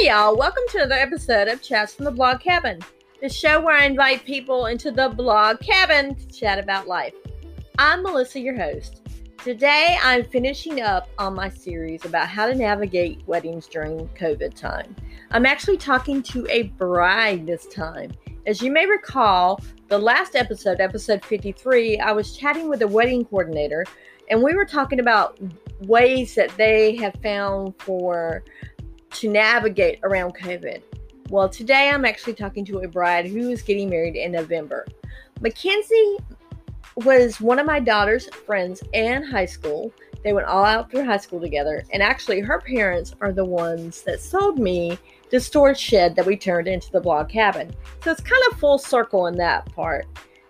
Hey, y'all. Welcome to another episode of Chats from the Blog Cabin, the show where I invite people into the blog cabin to chat about life. I'm Melissa, your host. Today, I'm finishing up on my series about how to navigate weddings during COVID time. I'm actually talking to a bride this time. As you may recall, the last episode, episode 53, I was chatting with a wedding coordinator, and we were talking about ways that they have found for to navigate around COVID. Well, today I'm actually talking to a bride who is getting married in November. Mackenzie was one of my daughter's friends in high school. They went all out through high school together, and actually, her parents are the ones that sold me the storage shed that we turned into the blog cabin. So it's kind of full circle in that part.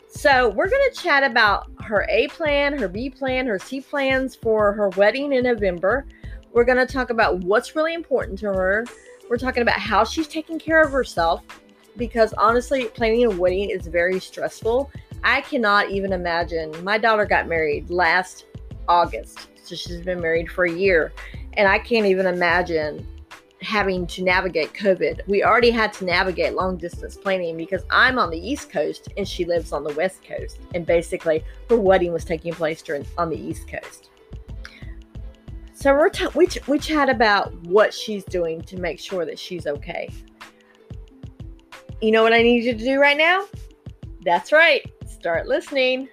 So we're going to chat about her A plan, her B plan, her C plans for her wedding in November. We're going to talk about what's really important to her. We're talking about how she's taking care of herself because honestly, planning a wedding is very stressful. I cannot even imagine. My daughter got married last August, so she's been married for a year, and I can't even imagine having to navigate COVID. We already had to navigate long distance planning because I'm on the East Coast and she lives on the West Coast. And basically, her wedding was taking place during, on the East Coast. So we're t- we, we chat about what she's doing to make sure that she's okay. You know what I need you to do right now? That's right. Start listening.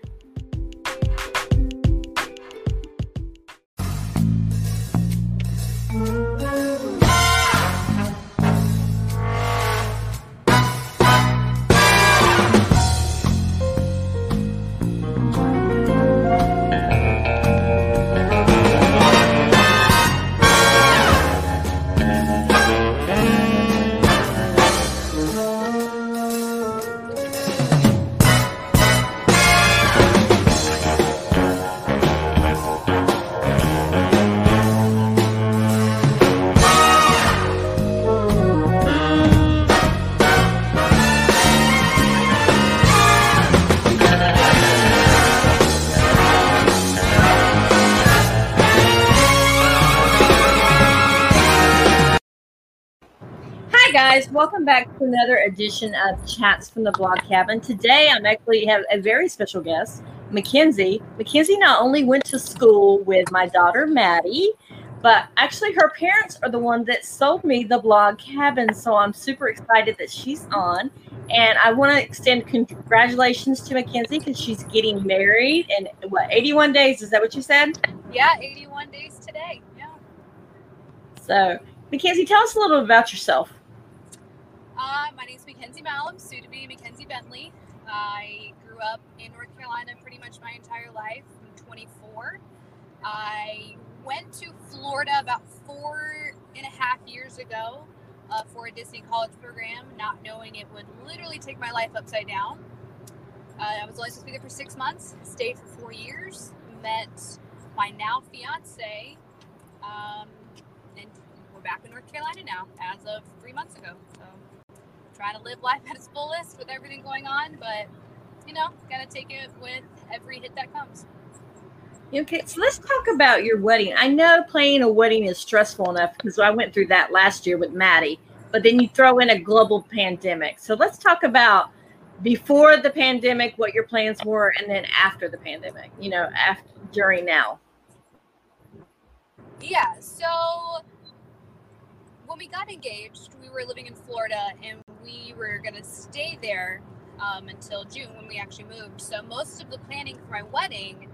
Another edition of Chats from the Blog Cabin. Today I'm actually have a very special guest, Mackenzie. Mackenzie not only went to school with my daughter Maddie, but actually her parents are the one that sold me the blog cabin. So I'm super excited that she's on. And I want to extend congratulations to Mackenzie because she's getting married in what 81 days. Is that what you said? Yeah, 81 days today. Yeah. So Mackenzie, tell us a little bit about yourself. Uh, my is Mackenzie Malham, soon to be Mackenzie Bentley. I grew up in North Carolina pretty much my entire life. I'm 24. I went to Florida about four and a half years ago uh, for a Disney college program, not knowing it would literally take my life upside down. Uh, I was only supposed to be there for six months, stayed for four years, met my now fiance, um, and we're back in North Carolina now as of three months ago. So trying to live life at its fullest with everything going on, but you know, gotta take it with every hit that comes. Okay, so let's talk about your wedding. I know planning a wedding is stressful enough because I went through that last year with Maddie, but then you throw in a global pandemic. So let's talk about before the pandemic, what your plans were, and then after the pandemic, you know, after during now. Yeah, so when we got engaged, we were living in Florida and we were gonna stay there um, until June when we actually moved. So most of the planning for my wedding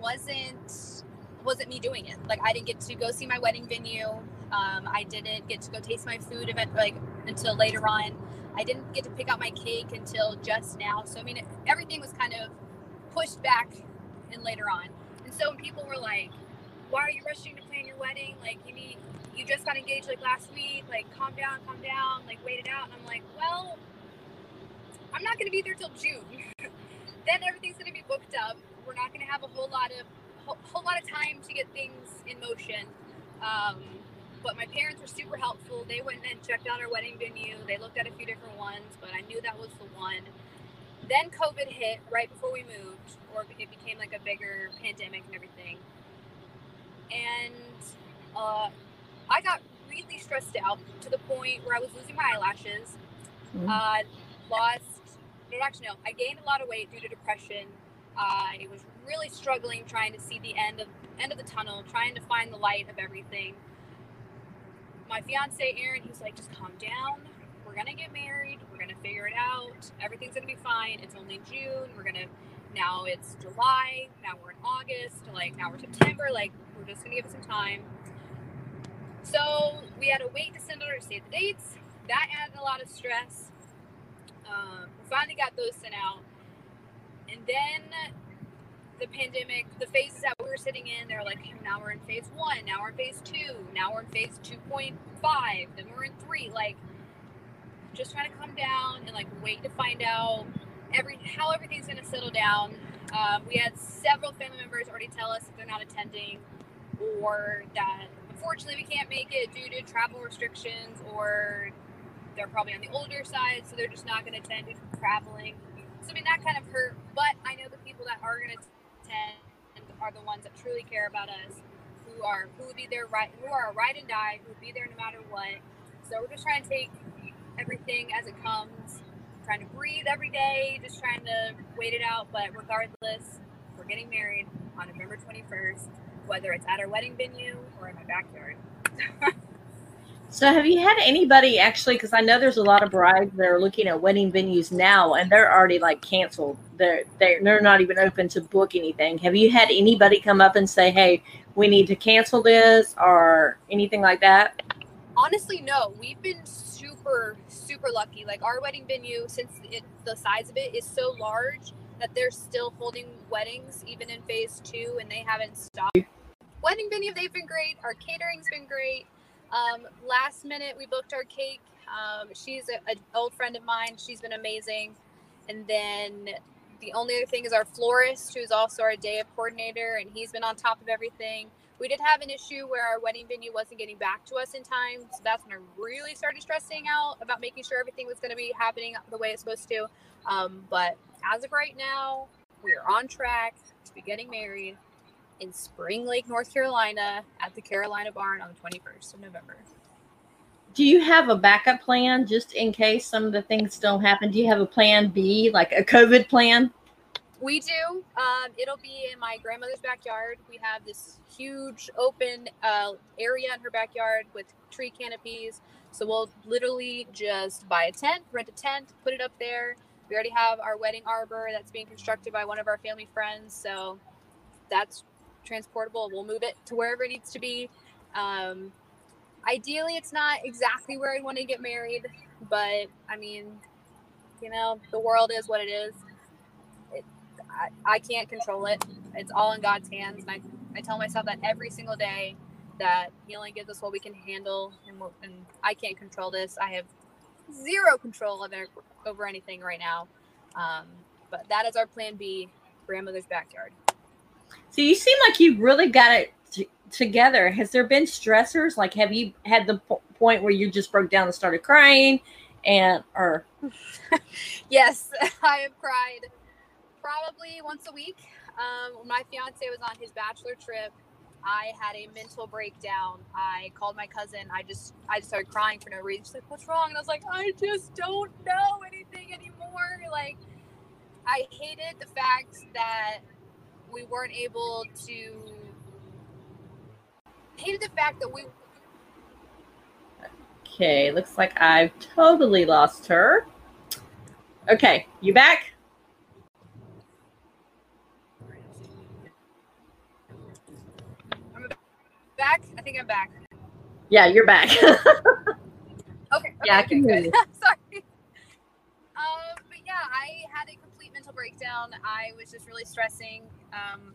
wasn't wasn't me doing it. Like I didn't get to go see my wedding venue. Um, I didn't get to go taste my food event like until later on. I didn't get to pick out my cake until just now. So I mean, everything was kind of pushed back and later on. And so when people were like, "Why are you rushing to plan your wedding? Like you need, you just got engaged like last week. Like calm down, calm down. Like wait it out." And I'm like, "Well, I'm not to be there till June. then everything's to be booked up. We're not to have a whole lot of whole, whole lot of time to get things in motion." Um, but my parents were super helpful. They went and checked out our wedding venue. They looked at a few different ones, but I knew that was the one. Then COVID hit right before we moved, or it became like a bigger pandemic and everything. And uh, I got really stressed out to the point where I was losing my eyelashes. Mm-hmm. Uh, lost, no, actually, no, I gained a lot of weight due to depression. I was really struggling trying to see the end of end of the tunnel, trying to find the light of everything. My fiance Aaron, he's like, just calm down. We're gonna get married. We're gonna figure it out. Everything's gonna be fine. It's only June. We're gonna now it's July. Now we're in August. Like now we're September. Like we're just gonna give it some time. So we had to wait to send our save the dates. That added a lot of stress. Um, we finally got those sent out. And then the pandemic, the phases that we were sitting in, they're like, now we're in phase one, now we're in phase two, now we're in phase 2.5, then we're in three. Like, just trying to come down and like wait to find out every how everything's going to settle down. Um, we had several family members already tell us that they're not attending or that unfortunately we can't make it due to travel restrictions or they're probably on the older side so they're just not going to attend due to traveling. So i mean that kind of hurt but i know the people that are going to attend are the ones that truly care about us who are who would be there right who are ride and die who would be there no matter what. So we're just trying to take everything as it comes trying to breathe every day just trying to wait it out but regardless we're getting married on november 21st whether it's at our wedding venue or in my backyard. so, have you had anybody actually? Because I know there's a lot of brides that are looking at wedding venues now, and they're already like canceled. They're they're they're not even open to book anything. Have you had anybody come up and say, "Hey, we need to cancel this," or anything like that? Honestly, no. We've been super super lucky. Like our wedding venue, since it, the size of it is so large that they're still holding weddings even in phase two and they haven't stopped wedding venue, they've been great. Our catering's been great. Um, last minute, we booked our cake. Um, she's an old friend of mine. She's been amazing. And then the only other thing is our florist, who's also our day of coordinator, and he's been on top of everything. We did have an issue where our wedding venue wasn't getting back to us in time. So that's when I really started stressing out about making sure everything was going to be happening the way it's supposed to. Um, but as of right now, we are on track to be getting married in Spring Lake, North Carolina at the Carolina Barn on the 21st of November. Do you have a backup plan just in case some of the things don't happen? Do you have a plan B, like a COVID plan? We do. Um, it'll be in my grandmother's backyard. We have this huge open uh, area in her backyard with tree canopies. So we'll literally just buy a tent, rent a tent, put it up there. We already have our wedding arbor that's being constructed by one of our family friends. So that's transportable. We'll move it to wherever it needs to be. Um, ideally, it's not exactly where I want to get married, but I mean, you know, the world is what it is. It, I, I can't control it. It's all in God's hands. And I, I tell myself that every single day that He only gives us what we can handle, and, and I can't control this. I have zero control over, over anything right now. Um, but that is our plan B grandmother's backyard. So you seem like you really got it t- together. Has there been stressors? Like, have you had the po- point where you just broke down and started crying, and or? yes, I have cried probably once a week. Um, when my fiance was on his bachelor trip, I had a mental breakdown. I called my cousin. I just I just started crying for no reason. She's like, "What's wrong?" And I was like, "I just don't know anything anymore." Like, I hated the fact that we weren't able to hated the fact that we Okay, looks like I've totally lost her. Okay, you back? I'm back. I think I'm back. Yeah, you're back. okay, okay. Yeah, I can okay, hear you. Sorry. Um, but yeah, I had a complete mental breakdown. I was just really stressing. Um,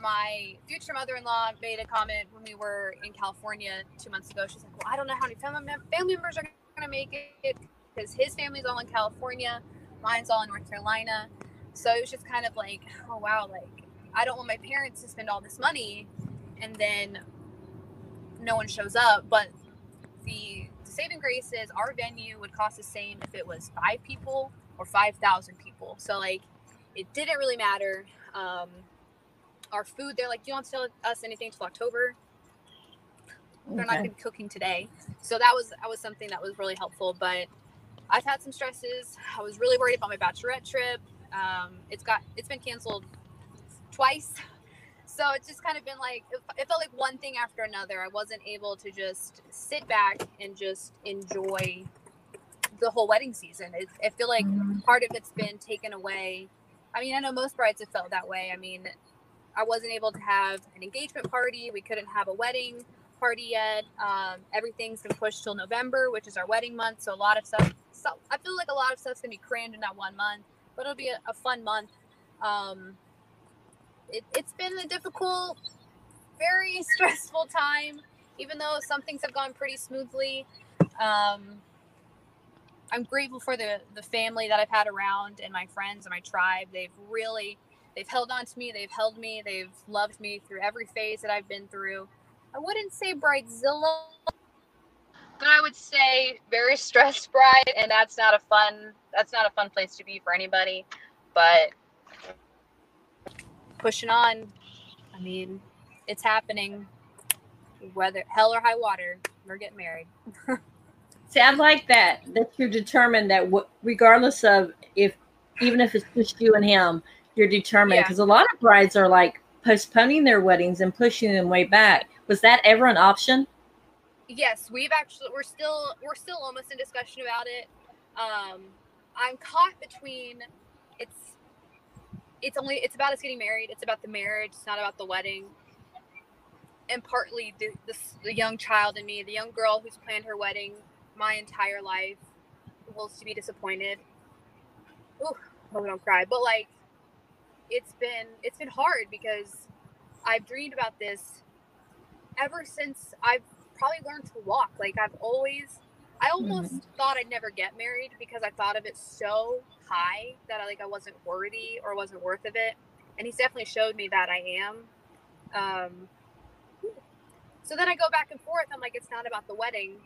my future mother-in-law made a comment when we were in California two months ago. She's like, "Well, I don't know how many family, members are going to make it because his family's all in California, mine's all in North Carolina." So it was just kind of like, "Oh wow, like I don't want my parents to spend all this money, and then no one shows up." But the saving grace is our venue would cost the same if it was five people or five thousand people. So like, it didn't really matter. Um, our food. They're like, "Do you want to tell us anything till October?" they're not be cooking today. So that was that was something that was really helpful. But I've had some stresses. I was really worried about my bachelorette trip. Um, it's got it's been canceled twice. So it's just kind of been like it felt like one thing after another. I wasn't able to just sit back and just enjoy the whole wedding season. It, I feel like mm-hmm. part of it's been taken away. I mean, I know most brides have felt that way. I mean, I wasn't able to have an engagement party. We couldn't have a wedding party yet. Um, everything's been pushed till November, which is our wedding month. So a lot of stuff. So I feel like a lot of stuff's gonna be crammed in that one month, but it'll be a, a fun month. Um, it, it's been a difficult, very stressful time. Even though some things have gone pretty smoothly, um, I'm grateful for the the family that I've had around and my friends and my tribe. They've really they've held on to me. They've held me. They've loved me through every phase that I've been through. I wouldn't say bridezilla, but I would say very stressed bride, and that's not a fun that's not a fun place to be for anybody. But pushing on. I mean, it's happening. Whether hell or high water, we're getting married. See, I like that that you're determined that w- regardless of if even if it's just you and him, you're determined because yeah. a lot of brides are like postponing their weddings and pushing them way back. Was that ever an option? Yes, we've actually we're still we're still almost in discussion about it. Um, I'm caught between it's it's only it's about us getting married. It's about the marriage. It's not about the wedding. And partly the, the, the young child in me, the young girl who's planned her wedding my entire life, was to be disappointed. Ooh, hope I don't cry. But like, it's been it's been hard because I've dreamed about this ever since I've probably learned to walk. Like I've always I almost mm-hmm. thought I'd never get married because I thought of it so high that I like I wasn't worthy or wasn't worth of it. And he's definitely showed me that I am. Um, so then I go back and forth. I'm like, it's not about the wedding.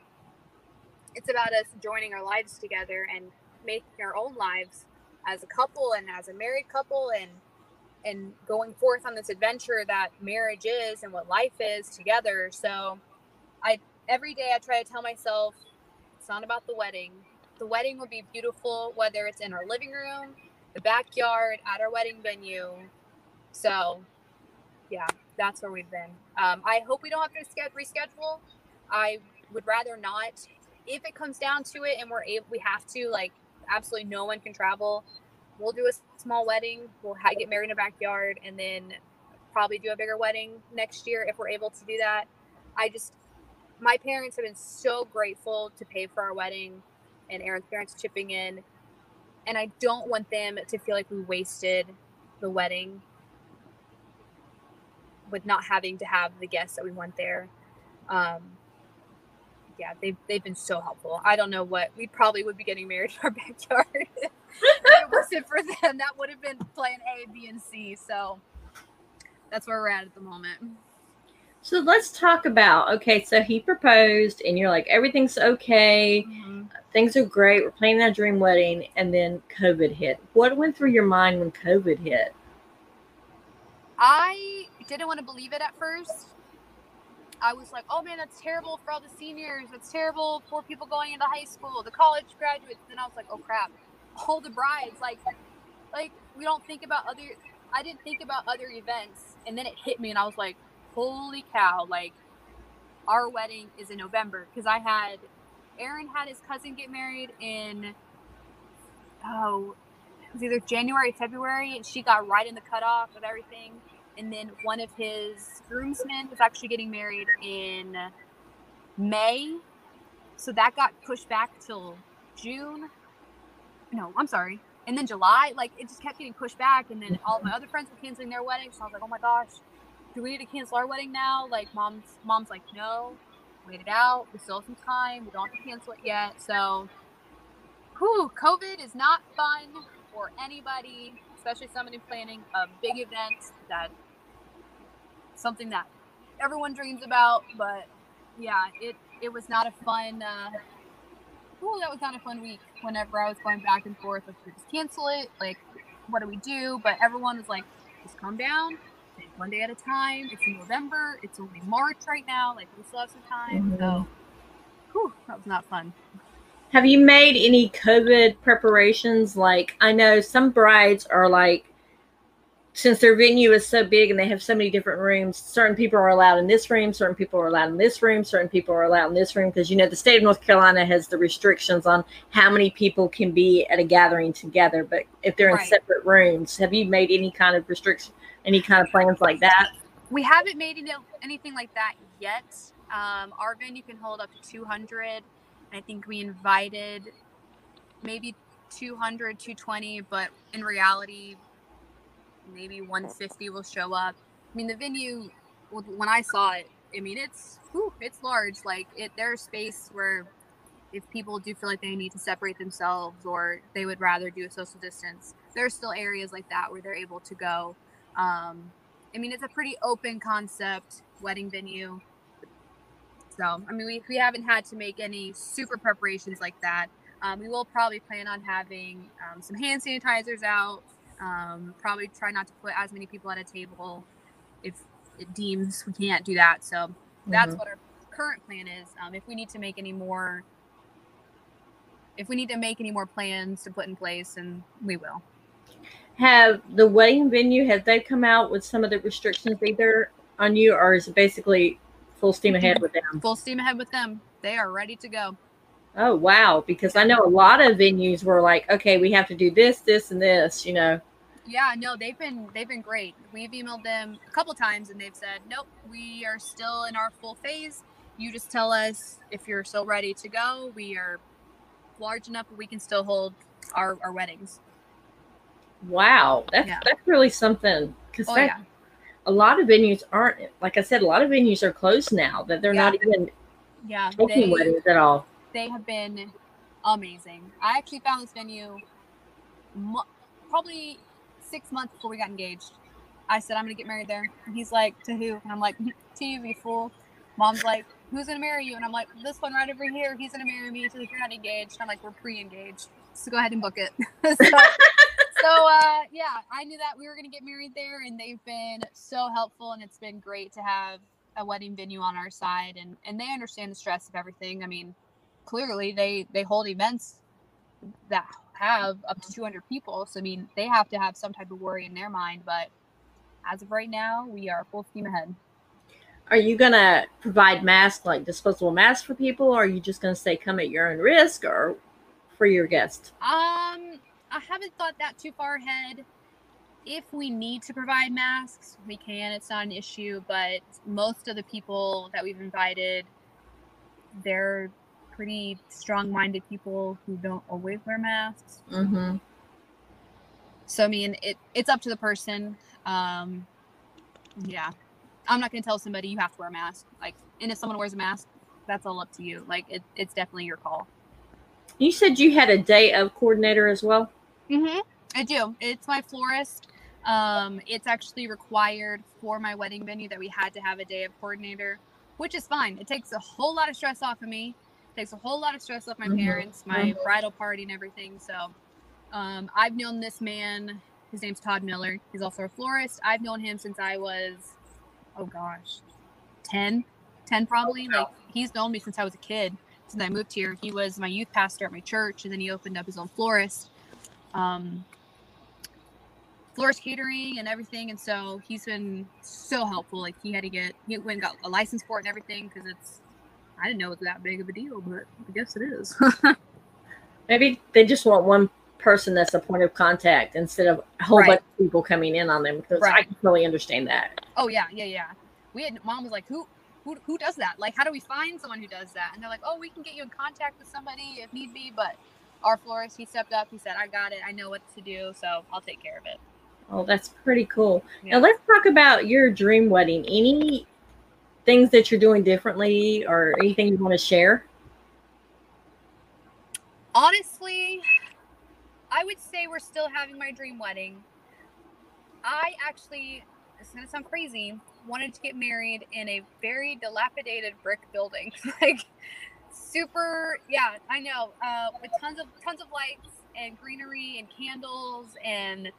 It's about us joining our lives together and making our own lives as a couple and as a married couple and and going forth on this adventure that marriage is and what life is together. So I every day I try to tell myself it's not about the wedding. The wedding will be beautiful, whether it's in our living room, the backyard, at our wedding venue. So, yeah, that's where we've been. Um, I hope we don't have to reschedule. I would rather not. If it comes down to it and we're able, we have to, like, absolutely no one can travel, we'll do a small wedding. We'll ha- get married in a backyard and then probably do a bigger wedding next year if we're able to do that. I just, my parents have been so grateful to pay for our wedding and Aaron's parents chipping in. And I don't want them to feel like we wasted the wedding with not having to have the guests that we want there. Um, yeah, they've, they've been so helpful. I don't know what we probably would be getting married in our backyard. if it wasn't for them, that would have been plan A, B, and C. So that's where we're at at the moment. So let's talk about okay. So he proposed, and you're like, everything's okay, mm-hmm. things are great. We're planning that dream wedding, and then COVID hit. What went through your mind when COVID hit? I didn't want to believe it at first. I was like, oh man, that's terrible for all the seniors. That's terrible for people going into high school, the college graduates. Then I was like, oh crap, all the brides. Like, like we don't think about other. I didn't think about other events, and then it hit me, and I was like, holy cow, like our wedding is in November because I had Aaron had his cousin get married in oh it was either January, February, and she got right in the cutoff of everything. And then one of his groomsmen was actually getting married in May. So that got pushed back till June. No, I'm sorry. And then July, like it just kept getting pushed back. And then all my other friends were canceling their weddings. So I was like, oh my gosh, do we need to cancel our wedding now? Like mom's mom's like, no, wait it out. We still have some time. We don't have to cancel it yet. So whew, COVID is not fun for anybody, especially somebody planning a big event that something that everyone dreams about. But yeah, it it was not a fun uh ooh, that was not a fun week whenever I was going back and forth like just cancel it, like what do we do? But everyone was like, just calm down take one day at a time. It's in November. It's only March right now. Like we still have some time. Mm-hmm. So, whew, that was not fun. Have you made any COVID preparations? Like I know some brides are like since their venue is so big and they have so many different rooms, certain people are allowed in this room, certain people are allowed in this room, certain people are allowed in this room because you know the state of North Carolina has the restrictions on how many people can be at a gathering together. But if they're right. in separate rooms, have you made any kind of restriction, any kind of plans like that? We haven't made any, anything like that yet. Um, our venue can hold up to 200. I think we invited maybe 200, 220, but in reality, maybe 150 will show up. I mean, the venue when I saw it, I mean, it's whew, it's large. Like it, there's space where if people do feel like they need to separate themselves or they would rather do a social distance, there's still areas like that where they're able to go. Um, I mean, it's a pretty open concept wedding venue. So, I mean, we, we haven't had to make any super preparations like that. Um, we will probably plan on having um, some hand sanitizers out, um, probably try not to put as many people at a table if it deems we can't do that. So that's mm-hmm. what our current plan is. Um, if we need to make any more, if we need to make any more plans to put in place, and we will. Have the wedding venue have they come out with some of the restrictions either on you, or is it basically full steam ahead with them? Full steam ahead with them. They are ready to go. Oh wow! Because I know a lot of venues were like, okay, we have to do this, this, and this. You know. Yeah, no, they've been they've been great. We've emailed them a couple times, and they've said, nope, we are still in our full phase. You just tell us if you're still ready to go. We are large enough we can still hold our, our weddings. Wow, that's yeah. that's really something. Because oh, yeah. a lot of venues aren't like I said. A lot of venues are closed now. That they're yeah. not even yeah taking weddings at all they have been amazing. I actually found this venue mo- probably six months before we got engaged. I said, I'm going to get married there. And he's like, To who? And I'm like, To you, you fool. Mom's like, Who's going to marry you? And I'm like, This one right over here. He's going to marry me. So if you're not engaged, I'm like, We're pre engaged. So go ahead and book it. so, so uh, yeah, I knew that we were going to get married there. And they've been so helpful. And it's been great to have a wedding venue on our side. And, and they understand the stress of everything. I mean, clearly they they hold events that have up to 200 people. So i mean they have to have some type of worry in their mind but as of right now we are full steam ahead. Are you going to provide masks like disposable masks for people or are you just going to say come at your own risk or for your guests? Um i haven't thought that too far ahead. If we need to provide masks we can it's not an issue but most of the people that we've invited they're pretty strong-minded people who don't always wear masks. Mm-hmm. So I mean, it it's up to the person. Um, yeah, I'm not gonna tell somebody you have to wear a mask. Like, and if someone wears a mask, that's all up to you. Like, it, it's definitely your call. You said you had a day of coordinator as well. Mm-hmm. I do. It's my florist. Um, it's actually required for my wedding venue that we had to have a day of coordinator, which is fine. It takes a whole lot of stress off of me takes a whole lot of stress off my mm-hmm. parents, my mm-hmm. bridal party, and everything. So um, I've known this man. His name's Todd Miller. He's also a florist. I've known him since I was, oh gosh, 10, 10 probably. Like he's known me since I was a kid. Since I moved here, he was my youth pastor at my church, and then he opened up his own florist. Um, florist catering and everything and so he's been so helpful like he had to get he went and got a license for it and everything because it's I didn't know it was that big of a deal, but I guess it is. Maybe they just want one person that's a point of contact instead of a whole right. bunch of people coming in on them because right. I can really understand that. Oh yeah, yeah, yeah. We had mom was like, who who who does that? Like how do we find someone who does that? And they're like, Oh, we can get you in contact with somebody if need be, but our florist, he stepped up, he said, I got it, I know what to do, so I'll take care of it. Oh, that's pretty cool. Yeah. Now let's talk about your dream wedding. Any things that you're doing differently or anything you want to share? Honestly, I would say we're still having my dream wedding. I actually, it's gonna sound crazy, wanted to get married in a very dilapidated brick building. like super, yeah, I know, uh, with tons of tons of lights and greenery and candles and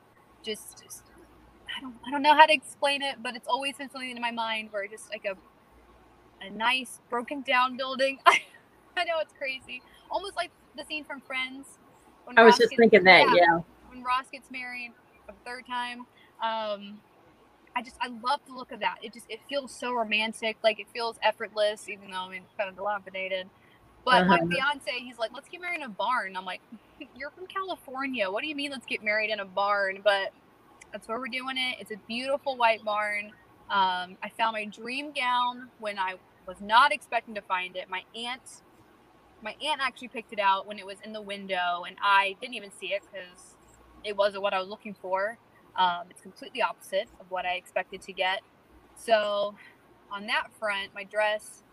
just, just I don't I don't know how to explain it, but it's always been something in my mind where just like a a nice broken down building. I know it's crazy, almost like the scene from Friends. when I was Ross just gets, thinking that, yeah, yeah. When Ross gets married for the third time, um, I just I love the look of that. It just it feels so romantic, like it feels effortless, even though I mean kind of dilapidated. But uh-huh. my fiance, he's like, let's get married in a barn. I'm like, you're from California. What do you mean let's get married in a barn? But that's where we're doing it. It's a beautiful white barn. Um, I found my dream gown when I was not expecting to find it. My aunt, my aunt actually picked it out when it was in the window, and I didn't even see it because it wasn't what I was looking for. Um, it's completely opposite of what I expected to get. So, on that front, my dress,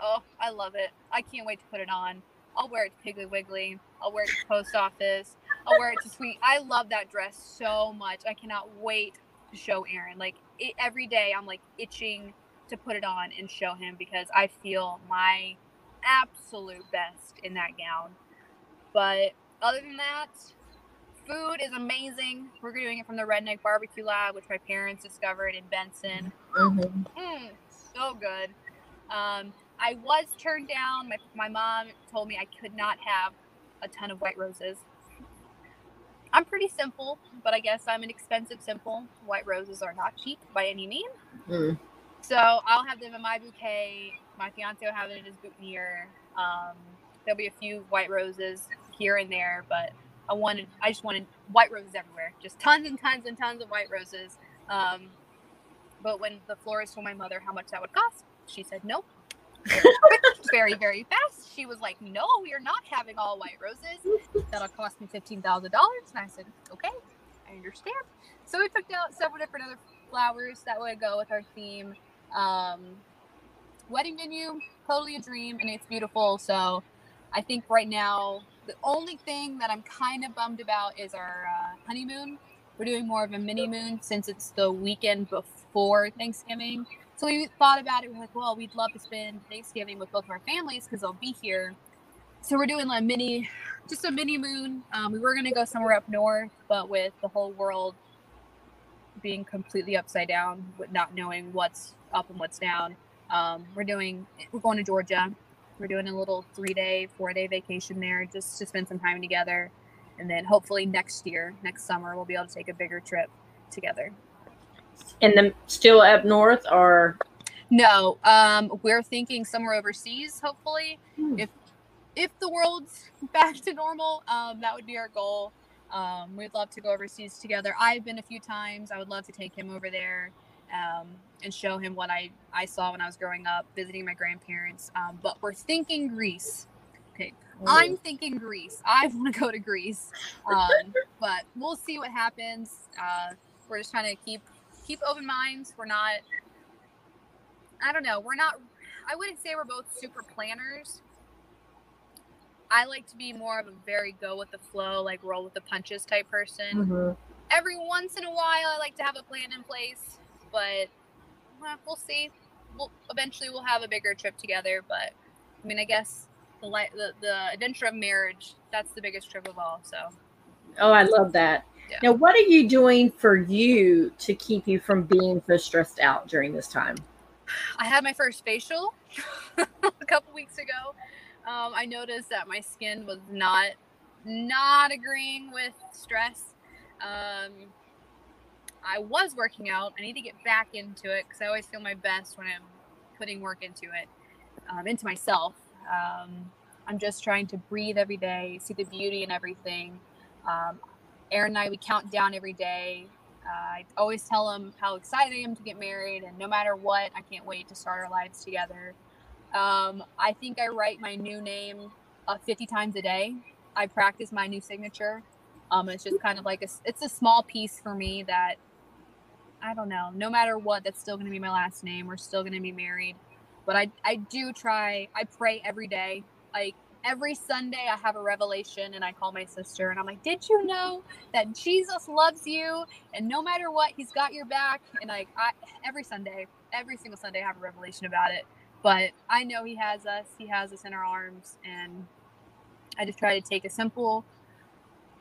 oh, I love it. I can't wait to put it on. I'll wear it to Piggly Wiggly. I'll wear it to post office. I'll wear it to Sweet. I love that dress so much. I cannot wait to show Aaron. Like it, every day, I'm like itching to put it on and show him because I feel my absolute best in that gown. But other than that, food is amazing. We're doing it from the Redneck Barbecue Lab, which my parents discovered in Benson. Mm-hmm. Mm, so good. Um, I was turned down. My, my mom told me I could not have a ton of white roses. I'm pretty simple, but I guess I'm an expensive simple. White roses are not cheap by any means. Mm. So I'll have them in my bouquet. My fiance will have it in his boutonniere. Um, there'll be a few white roses here and there, but I wanted, I just wanted white roses everywhere, just tons and tons and tons of white roses. Um, but when the florist told my mother how much that would cost, she said nope very, very fast. She was like, No, we are not having all white roses. That'll cost me $15,000. And I said, Okay, I understand. So we picked out several different other flowers that would go with our theme. Um, wedding venue, totally a dream, and it's beautiful. So I think right now, the only thing that I'm kind of bummed about is our uh, honeymoon. We're doing more of a mini moon since it's the weekend before Thanksgiving. So we thought about it. We're like, well, we'd love to spend Thanksgiving with both of our families because they'll be here. So we're doing a mini, just a mini moon. Um, we were gonna go somewhere up north, but with the whole world being completely upside down, with not knowing what's up and what's down, um, we're doing. We're going to Georgia. We're doing a little three-day, four-day vacation there, just to spend some time together, and then hopefully next year, next summer, we'll be able to take a bigger trip together. And then still up north or no um we're thinking somewhere overseas hopefully hmm. if if the world's back to normal um that would be our goal um we'd love to go overseas together i've been a few times i would love to take him over there um and show him what i i saw when i was growing up visiting my grandparents um but we're thinking greece okay i'm thinking greece i want to go to greece um but we'll see what happens uh we're just trying to keep keep open minds. We're not, I don't know, we're not, I wouldn't say we're both super planners. I like to be more of a very go with the flow, like roll with the punches type person. Mm-hmm. Every once in a while, I like to have a plan in place, but well, see. We'll eventually we'll have a bigger trip together, but I mean, I guess the the the adventure of marriage that's the biggest trip of all. So. Oh, I love that. Yeah. Now, what are you doing for you to keep you from being so stressed out during this time? I had my first facial a couple weeks ago. Um, I noticed that my skin was not not agreeing with stress. Um, I was working out. I need to get back into it because I always feel my best when I'm putting work into it, um, into myself. Um, I'm just trying to breathe every day, see the beauty in everything. Um, Aaron and I, we count down every day. Uh, I always tell him how excited I am to get married, and no matter what, I can't wait to start our lives together. Um, I think I write my new name uh, 50 times a day. I practice my new signature. Um, it's just kind of like a, it's a small piece for me that I don't know. No matter what, that's still going to be my last name. We're still going to be married. But I, I do try. I pray every day. Like every Sunday I have a revelation and I call my sister and I'm like, Did you know that Jesus loves you? And no matter what, he's got your back. And like I every Sunday, every single Sunday I have a revelation about it. But I know he has us, he has us in our arms, and I just try to take a simple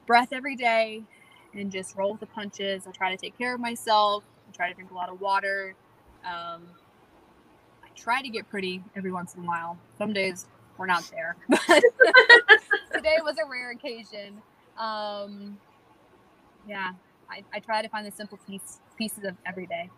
breath every day and just roll with the punches. I try to take care of myself. I try to drink a lot of water. Um, I try to get pretty every once in a while. Some days we're not there, but today was a rare occasion. Um, yeah, I, I try to find the simple piece, pieces of every day.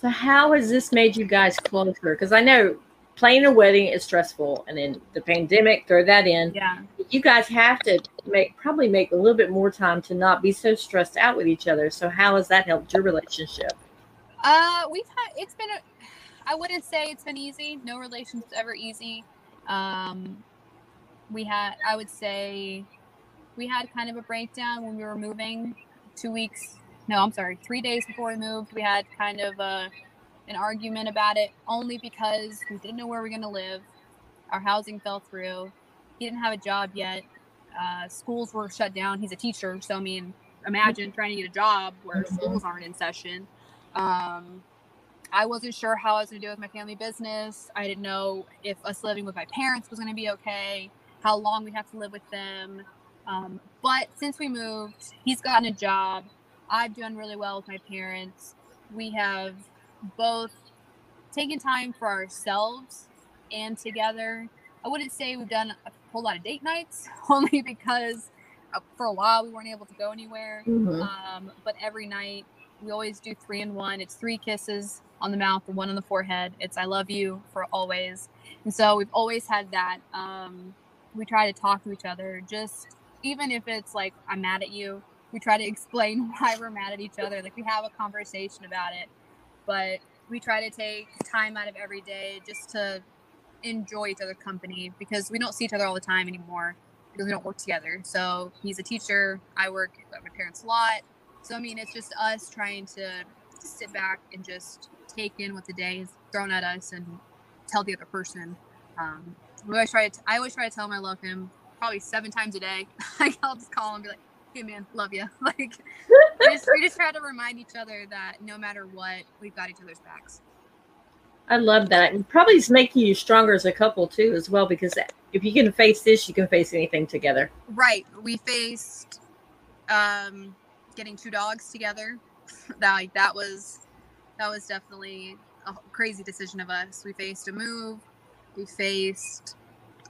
So, how has this made you guys closer? Because I know planning a wedding is stressful, and then the pandemic, throw that in. Yeah. You guys have to make probably make a little bit more time to not be so stressed out with each other. So, how has that helped your relationship? Uh, we've had it's been a, I wouldn't say it's been easy. No relationship's ever easy. Um, we had, I would say, we had kind of a breakdown when we were moving. Two weeks, no, I'm sorry, three days before we moved, we had kind of a an argument about it only because we didn't know where we are going to live. Our housing fell through. He didn't have a job yet. Uh, schools were shut down. He's a teacher, so I mean, imagine trying to get a job where mm-hmm. schools aren't in session. Um, I wasn't sure how I was going to do with my family business. I didn't know if us living with my parents was going to be okay, how long we'd have to live with them. Um, but since we moved, he's gotten a job. I've done really well with my parents. We have both taken time for ourselves and together. I wouldn't say we've done a whole lot of date nights, only because uh, for a while we weren't able to go anywhere. Mm-hmm. Um, but every night we always do three and one. It's three kisses on the mouth and one on the forehead. It's I love you for always. And so we've always had that. Um, we try to talk to each other, just even if it's like I'm mad at you. We try to explain why we're mad at each other. Like we have a conversation about it, but we try to take time out of every day just to enjoy each other's company because we don't see each other all the time anymore because we don't work together. So he's a teacher. I work at my parents' a lot. So I mean, it's just us trying to sit back and just take in what the day is thrown at us and tell the other person. Um, we always try to. I always try to tell him I love him probably seven times a day. I'll just call him and be like, "Hey man, love you." Like we just, we just try to remind each other that no matter what, we've got each other's backs. I love that. And probably it's making you stronger as a couple too, as well, because if you can face this, you can face anything together. Right. We faced um getting two dogs together. that like that was that was definitely a crazy decision of us. We faced a move, we faced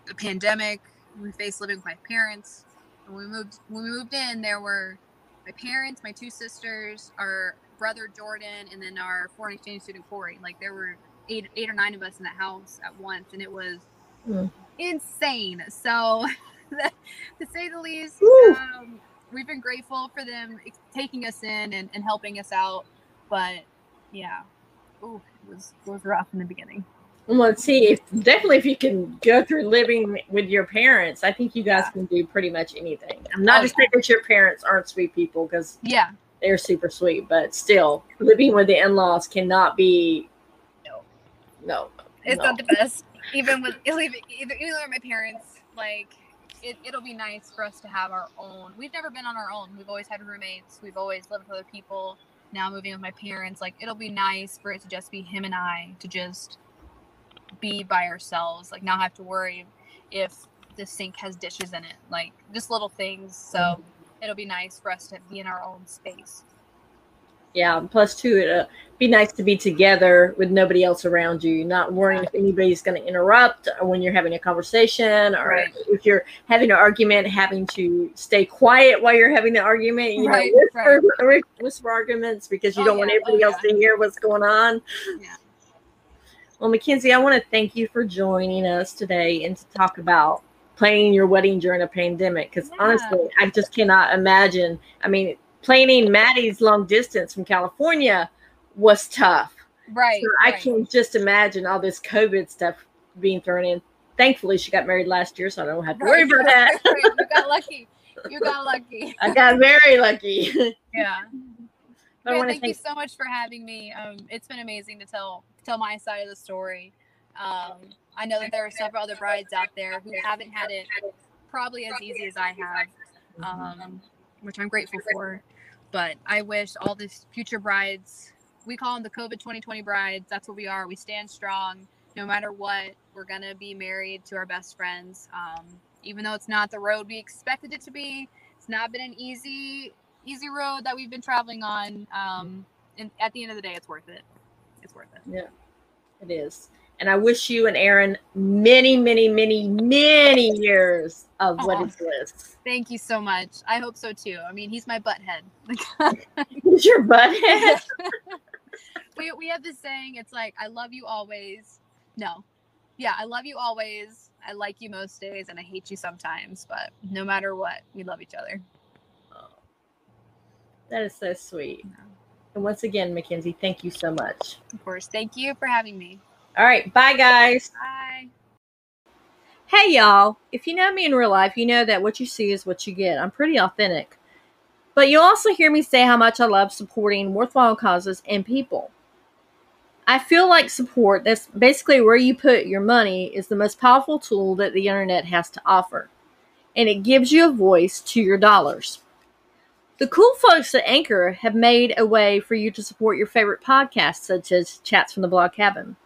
a pandemic, we faced living with my parents. When we moved when we moved in, there were my parents, my two sisters, our brother Jordan, and then our foreign exchange student Corey. Like there were eight eight or nine of us in that house at once, and it was mm. insane. So, to say the least, um, we've been grateful for them taking us in and, and helping us out. But yeah, ooh, it was it was rough in the beginning. Well, let's see. If definitely, if you can go through living with your parents, I think you guys yeah. can do pretty much anything. I'm not oh, just saying that your parents aren't sweet people because yeah, they're super sweet, but still, living with the in-laws cannot be. No, no, it's no. not the best. Even with even either, either my parents, like it, it'll be nice for us to have our own. We've never been on our own. We've always had roommates. We've always lived with other people. Now moving with my parents, like it'll be nice for it to just be him and I to just be by ourselves, like not have to worry if the sink has dishes in it, like just little things. So mm-hmm. it'll be nice for us to be in our own space yeah plus two it'd uh, be nice to be together with nobody else around you not worrying if anybody's going to interrupt when you're having a conversation or right. if you're having an argument having to stay quiet while you're having the argument you right, know whisper, right. whisper arguments because you oh, don't yeah. want everybody oh, else yeah. to hear what's going on yeah. Well mackenzie i want to thank you for joining us today and to talk about planning your wedding during a pandemic because honestly i just cannot imagine i mean planning Maddie's long distance from California was tough. Right. So right. I can just imagine all this COVID stuff being thrown in. Thankfully, she got married last year, so I don't have to right. worry about that. you got lucky. You got lucky. I got very lucky. yeah. Thank, thank, you so much for having me. Um, it's been amazing to tell tell my side of the story. Um, I know that there are several other brides out there who haven't had it probably as easy as I have, um, which I'm grateful for. But I wish all these future brides, we call them the COVID 2020 brides. That's what we are. We stand strong no matter what. We're going to be married to our best friends. Um, even though it's not the road we expected it to be, it's not been an easy easy road that we've been traveling on. Um, and at the end of the day, it's worth it. It's worth it. Yeah, it is. And I wish you and Aaron many, many, many, many years of what is bliss. Thank you so much. I hope so too. I mean, he's my butt head. Is your butt head? we we have this saying. It's like I love you always. No, yeah, I love you always. I like you most days, and I hate you sometimes. But no matter what, we love each other. That is so sweet. And once again, Mackenzie, thank you so much. Of course. Thank you for having me. All right, bye, guys. Bye. Hey, y'all. If you know me in real life, you know that what you see is what you get. I'm pretty authentic. But you'll also hear me say how much I love supporting worthwhile causes and people. I feel like support, that's basically where you put your money, is the most powerful tool that the internet has to offer. And it gives you a voice to your dollars. The cool folks at Anchor have made a way for you to support your favorite podcasts, such as Chats from the Blog Cabin.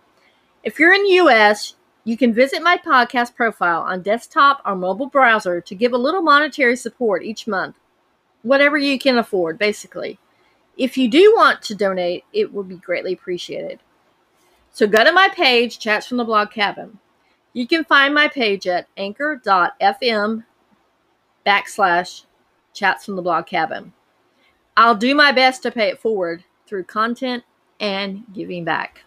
If you're in the US, you can visit my podcast profile on desktop or mobile browser to give a little monetary support each month. Whatever you can afford, basically. If you do want to donate, it would be greatly appreciated. So go to my page, Chats from the Blog Cabin. You can find my page at anchor.fm backslash chats from the blog cabin. I'll do my best to pay it forward through content and giving back.